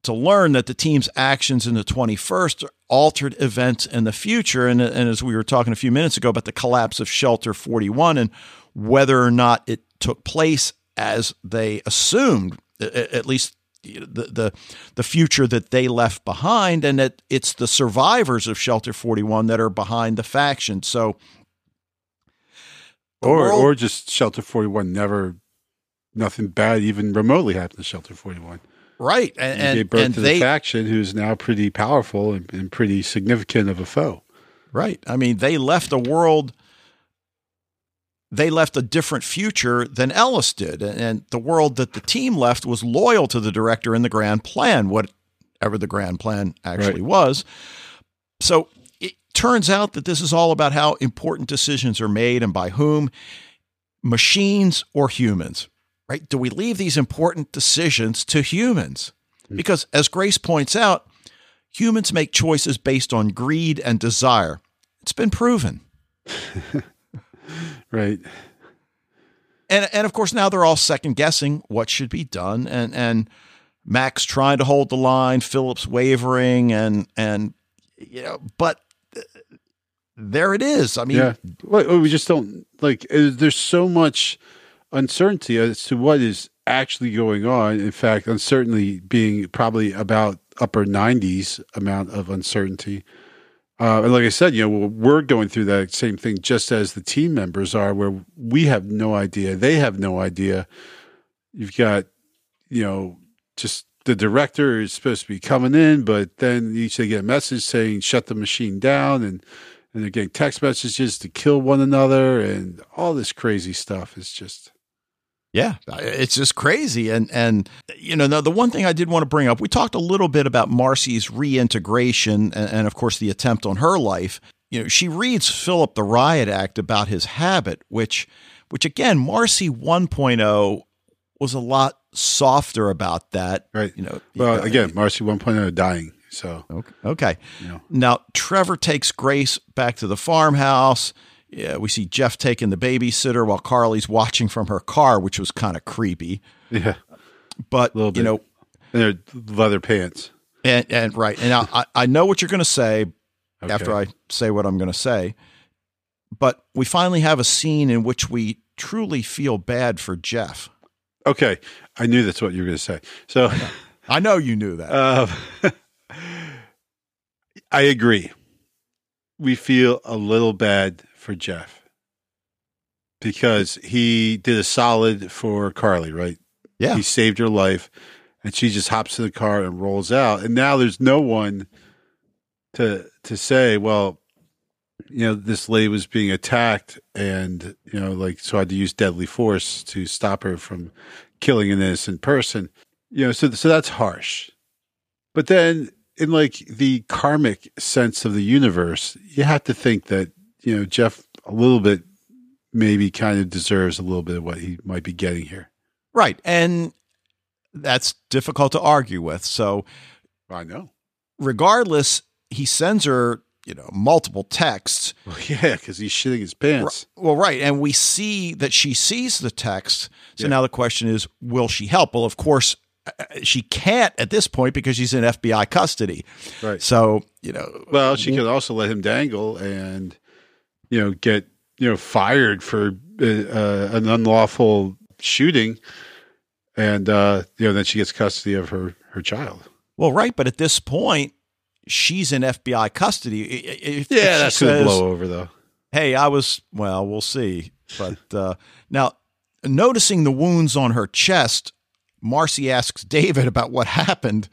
to learn that the team's actions in the 21st altered events in the future. And, and as we were talking a few minutes ago about the collapse of Shelter 41 and whether or not it took place as they assumed, at least the, the the future that they left behind, and that it's the survivors of Shelter 41 that are behind the faction. So, or world, or just Shelter 41 never nothing bad even remotely happened to Shelter 41. Right, and, and gave birth and to they, the faction who's now pretty powerful and, and pretty significant of a foe. Right. I mean, they left a world they left a different future than Ellis did. And the world that the team left was loyal to the director and the grand plan, whatever the grand plan actually right. was. So turns out that this is all about how important decisions are made and by whom machines or humans, right? Do we leave these important decisions to humans? Hmm. Because as Grace points out, humans make choices based on greed and desire. It's been proven. *laughs* right. And and of course now they're all second guessing what should be done and and Max trying to hold the line, Phillips wavering and and you know, but there it is. I mean, yeah. Well, we just don't like. There's so much uncertainty as to what is actually going on. In fact, uncertainty being probably about upper 90s amount of uncertainty. Uh, and like I said, you know, we're going through that same thing just as the team members are, where we have no idea, they have no idea. You've got, you know, just the director is supposed to be coming in, but then each they get a message saying shut the machine down, and and they're getting text messages to kill one another, and all this crazy stuff is just yeah, it's just crazy. And and you know, the, the one thing I did want to bring up, we talked a little bit about Marcy's reintegration and, and of course the attempt on her life. You know, she reads Philip the Riot Act about his habit, which which again, Marcy 1.0 was a lot softer about that. Right. You know, well, again, Marcy 1.0 dying. So okay. okay. You know. Now Trevor takes Grace back to the farmhouse yeah, we see Jeff taking the babysitter while Carly's watching from her car, which was kind of creepy. Yeah, but you know, and their leather pants. And and right, and I I know what you're going to say okay. after I say what I'm going to say, but we finally have a scene in which we truly feel bad for Jeff. Okay, I knew that's what you were going to say. So I know you knew that. *laughs* Uh, I agree. We feel a little bad for Jeff because he did a solid for Carly, right? Yeah. He saved her life and she just hops to the car and rolls out. And now there's no one to to say, well, you know, this lady was being attacked and, you know, like so I had to use deadly force to stop her from killing an innocent person. You know, so so that's harsh. But then in like the karmic sense of the universe, you have to think that you know, Jeff a little bit maybe kind of deserves a little bit of what he might be getting here. Right. And that's difficult to argue with. So I know. Regardless, he sends her, you know, multiple texts. Well, yeah, because he's shitting his pants. Well, right. And we see that she sees the text. So yeah. now the question is, will she help? Well, of course, she can't at this point because she's in FBI custody. Right. So, you know. Well, she could also let him dangle and you know, get you know fired for uh, an unlawful shooting, and uh, you know then she gets custody of her her child. Well, right, but at this point, she's in FBI custody. If, yeah, if that's gonna blow over though. Hey, I was well. We'll see. But uh, now, noticing the wounds on her chest, Marcy asks David about what happened,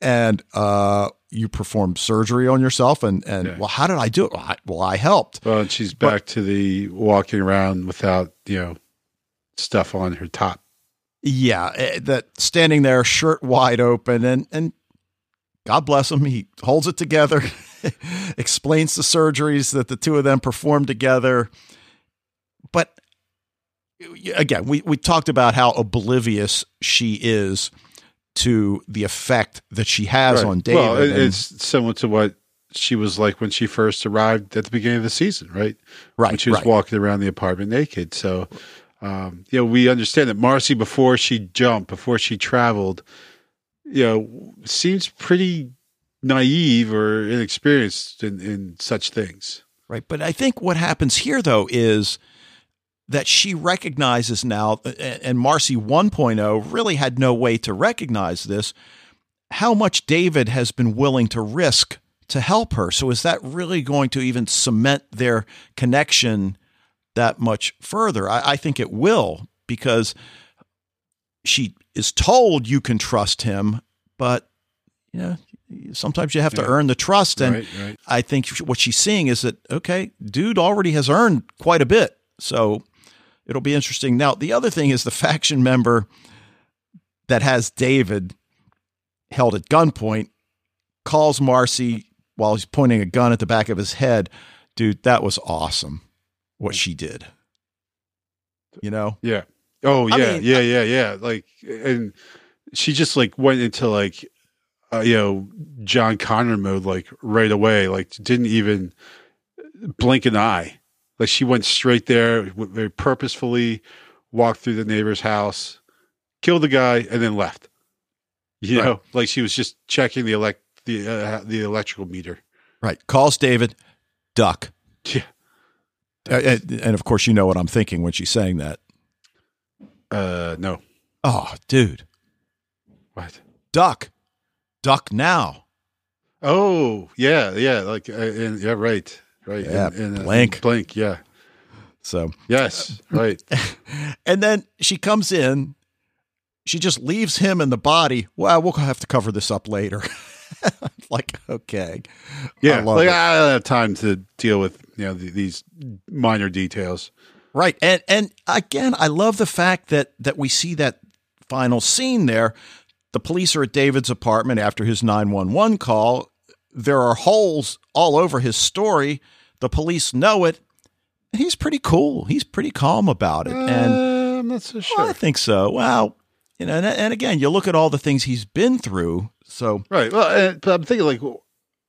and uh, you performed surgery on yourself. And and yeah. well, how did I do it? Well, I, well, I helped. Well, and she's back but, to the walking around without you know stuff on her top. Yeah, eh, that standing there, shirt wide open, and and God bless him, he holds it together, *laughs* explains the surgeries that the two of them performed together. But again, we we talked about how oblivious she is to the effect that she has right. on David. Well, it's similar to what she was like when she first arrived at the beginning of the season, right? Right. When she was right. walking around the apartment naked. So um, you know, we understand that Marcy, before she jumped, before she traveled, you know, seems pretty naive or inexperienced in, in such things. Right. But I think what happens here, though, is that she recognizes now, uh, and Marcy 1.0 really had no way to recognize this, how much David has been willing to risk to help her. So is that really going to even cement their connection that much further. I, I think it will because she is told you can trust him, but you know sometimes you have to earn the trust. And right, right. I think what she's seeing is that okay, dude already has earned quite a bit, so it'll be interesting. Now the other thing is the faction member that has David held at gunpoint calls Marcy while he's pointing a gun at the back of his head. Dude, that was awesome what she did. You know? Yeah. Oh yeah, I mean, yeah, yeah, yeah. Like, and she just like went into like, uh, you know, John Connor mode like right away. Like, didn't even blink an eye. Like, she went straight there, very purposefully, walked through the neighbor's house, killed the guy, and then left. You right. know, like she was just checking the elect the uh, the electrical meter. Right. Calls David, duck. Yeah. And, and, of course, you know what I'm thinking when she's saying that. Uh, no. Oh, dude. What? Duck. Duck now. Oh, yeah, yeah, like, uh, in, yeah, right, right. Yeah, in, in, blink, uh, blink, yeah. So yes, right. *laughs* and then she comes in. She just leaves him in the body. Well, we'll have to cover this up later. *laughs* like, okay. Yeah. I like, it. I don't have time to deal with, you know, the, these minor details. Right. And, and again, I love the fact that, that we see that final scene there. The police are at David's apartment after his 911 call. There are holes all over his story. The police know it. He's pretty cool. He's pretty calm about it. And uh, I'm not so sure. Well, I think so. Well, you know, and, and again, you look at all the things he's been through so right. Well, but I'm thinking like,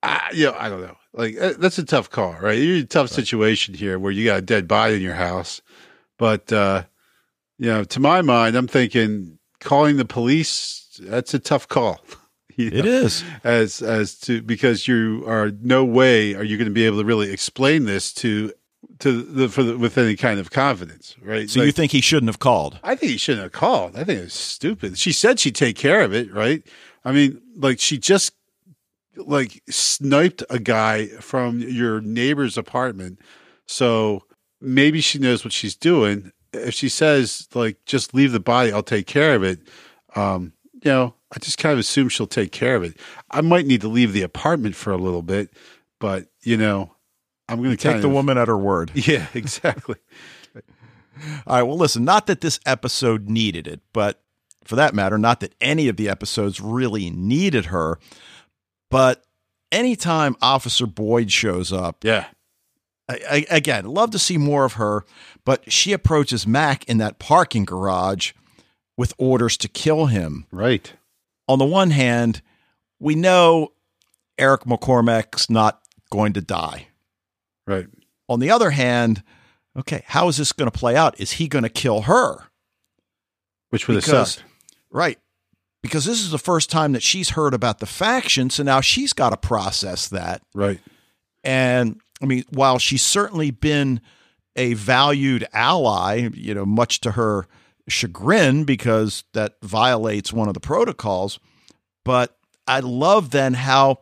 I, you know, I don't know. Like uh, that's a tough call, right? You're in a tough right. situation here where you got a dead body in your house, but uh, you know, to my mind, I'm thinking calling the police. That's a tough call. *laughs* You know, it is as as to because you are no way are you going to be able to really explain this to to the for the, with any kind of confidence, right? So like, you think he shouldn't have called? I think he shouldn't have called. I think it's stupid. She said she'd take care of it, right? I mean, like she just like sniped a guy from your neighbor's apartment. So maybe she knows what she's doing. If she says like just leave the body, I'll take care of it. Um, you know, I just kind of assume she'll take care of it. I might need to leave the apartment for a little bit, but you know, I'm going to take the of, woman at her word. *laughs* Yeah, exactly. All right. Well, listen, not that this episode needed it, but for that matter, not that any of the episodes really needed her, but anytime Officer Boyd shows up, yeah. I, I, again, love to see more of her, but she approaches Mac in that parking garage with orders to kill him. Right. On the one hand, we know Eric McCormack's not going to die. Right. On the other hand, okay, how is this going to play out? Is he going to kill her? Which would have sucked. Right. Because this is the first time that she's heard about the faction. So now she's got to process that. Right. And I mean, while she's certainly been a valued ally, you know, much to her chagrin because that violates one of the protocols. But I love then how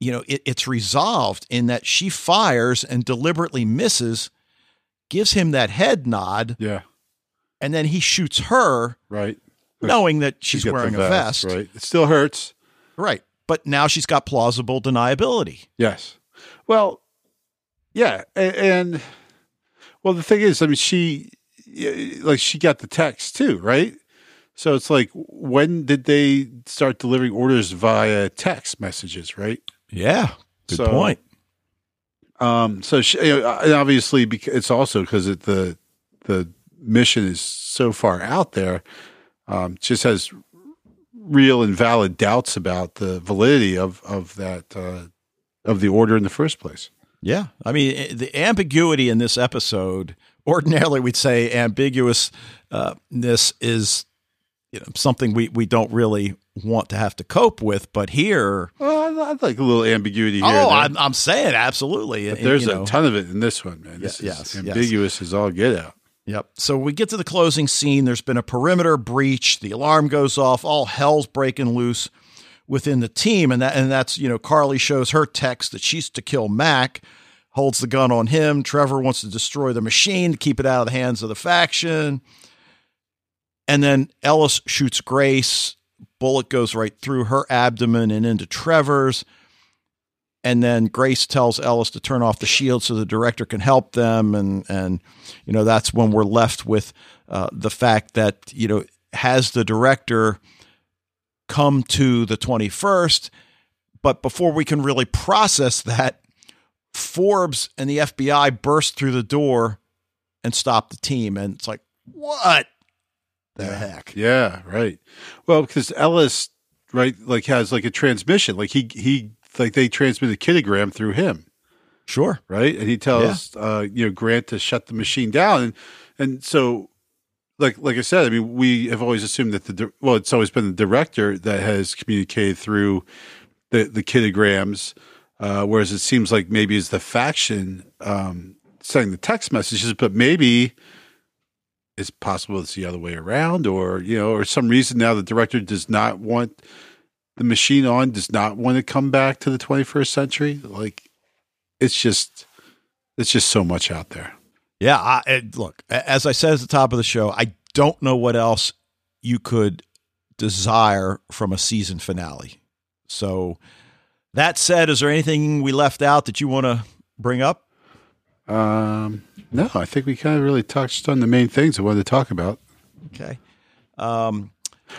you know it, it's resolved in that she fires and deliberately misses, gives him that head nod, Yeah. and then he shoots her, Right. knowing that she's wearing a vest. Right. It still hurts. Right. But now she's got plausible deniability. Yes. Well, yeah, and, well, the thing is, I mean, she like she got the text too, right? So it's like, when did they start delivering orders via text messages, right? Yeah. Good So- point. Um, so she, you know, obviously, it's also because it, the the mission is so far out there. Um, just has real and valid doubts about the validity of of that uh, of the order in the first place. Yeah. I mean, the ambiguity in this episode, ordinarily we'd say ambiguous uh, is you know, something we, we don't really want to have to cope with. But here, Well, I- I'd like a little ambiguity here. oh. I'm, I'm saying absolutely. And, there's know, a ton of it in this one, man. This Yeah, is yes, yes. ambiguous as all get out. Yep. So we get to the closing scene. There's been a perimeter breach. The alarm goes off. All hell's breaking loose within the team, and that and that's you know Carly shows her text that she's to kill Mac, holds the gun on him. Trevor wants to destroy the machine to keep it out of the hands of the faction, and then Ellis shoots Grace. Bullet goes right through her abdomen and into Trevor's. And then Grace tells Ellis to turn off the shield so the director can help them, and and you know that's when we're left with uh, the fact that you know has the director come to the 21st but before we can really process that forbes and the fbi burst through the door and stop the team. And it's like what the heck? Yeah, right. Well, because Ellis, right, like has like a transmission, like he he like they transmit a kidogram through him, sure. Right, and he tells uh, you know Grant to shut the machine down, and and so. Like, like I said, I mean, we have always assumed that the well, it's always been the director that has communicated through the the kidograms, uh, whereas it seems like maybe it's the faction um, sending the text messages, but maybe it's possible it's the other way around, or you know, or some reason now the director does not want the machine on, does not want to come back to the 21st century. Like, it's just, it's just so much out there. Yeah, I, look, as I said at the top of the show, I don't know what else you could desire from a season finale. So, that said, is there anything we left out that you want to bring up? Um, no, I think we kind of really touched on the main things I wanted to talk about. Okay. Um,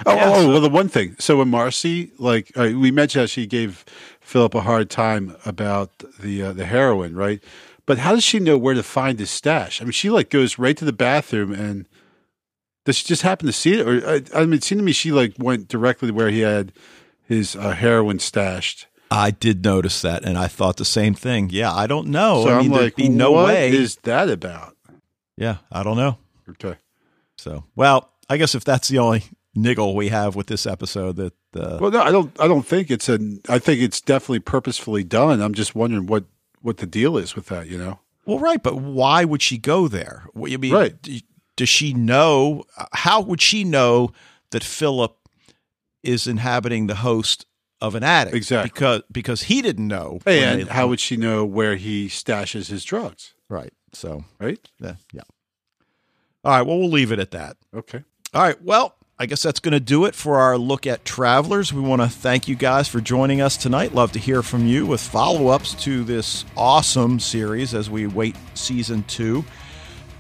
Oh, Yeah, oh, so- well, the one thing. So when Marcy, like uh, we mentioned, how she gave Philip a hard time about the uh, the heroin, right? But how does she know where to find his stash? I mean, she like goes right to the bathroom, and does she just happen to see it? Or I, I mean, it seemed to me she like went directly where he had his uh, heroin stashed. I did notice that, and I thought the same thing. Yeah, I don't know. so I I'm mean, there'd like, be no what way. is that about? yeah, I don't know. Okay. So, well, I guess if that's the only niggle we have with this episode, that uh, Well, no, I don't. I don't think it's a. I think it's definitely purposefully done. I'm just wondering what what the deal is with that. You know. Well, right, but why would she go there? What- I mean, Right. d- Does she know? How would she know that Philip is inhabiting the host of an addict. Exactly. Because because he didn't know. And they- how would she know where he stashes his drugs? right? So Right. yeah, yeah. All right. Well, we'll leave it at that. Okay. All right. Well, I guess that's going to do it for our look at Travelers. We want to thank you guys for joining us tonight. Love to hear from you with follow ups to this awesome series as we wait season two.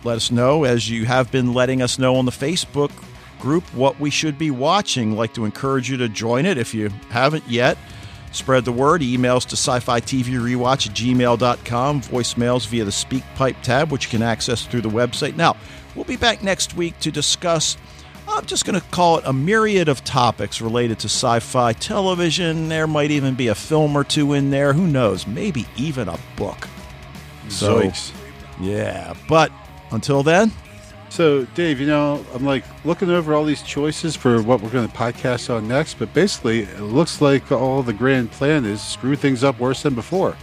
Let us know, as you have been letting us know on the Facebook group, what we should be watching. Like to encourage you to join it if you haven't yet. Spread the word. Emails to sci fi TV rewatch at gmail.com. Voicemails via the Speak Pipe tab, which you can access through the website. Now, we'll be back next week to discuss, I'm just going to call it a myriad of topics related to sci fi television. There might even be a film or two in there. Who knows? Maybe even a book. So-. Yeah. But until then, So, Dave, you know, I'm like looking over all these choices for what we're going to podcast on next, but basically, it looks like all the grand plan is screw things up worse than before.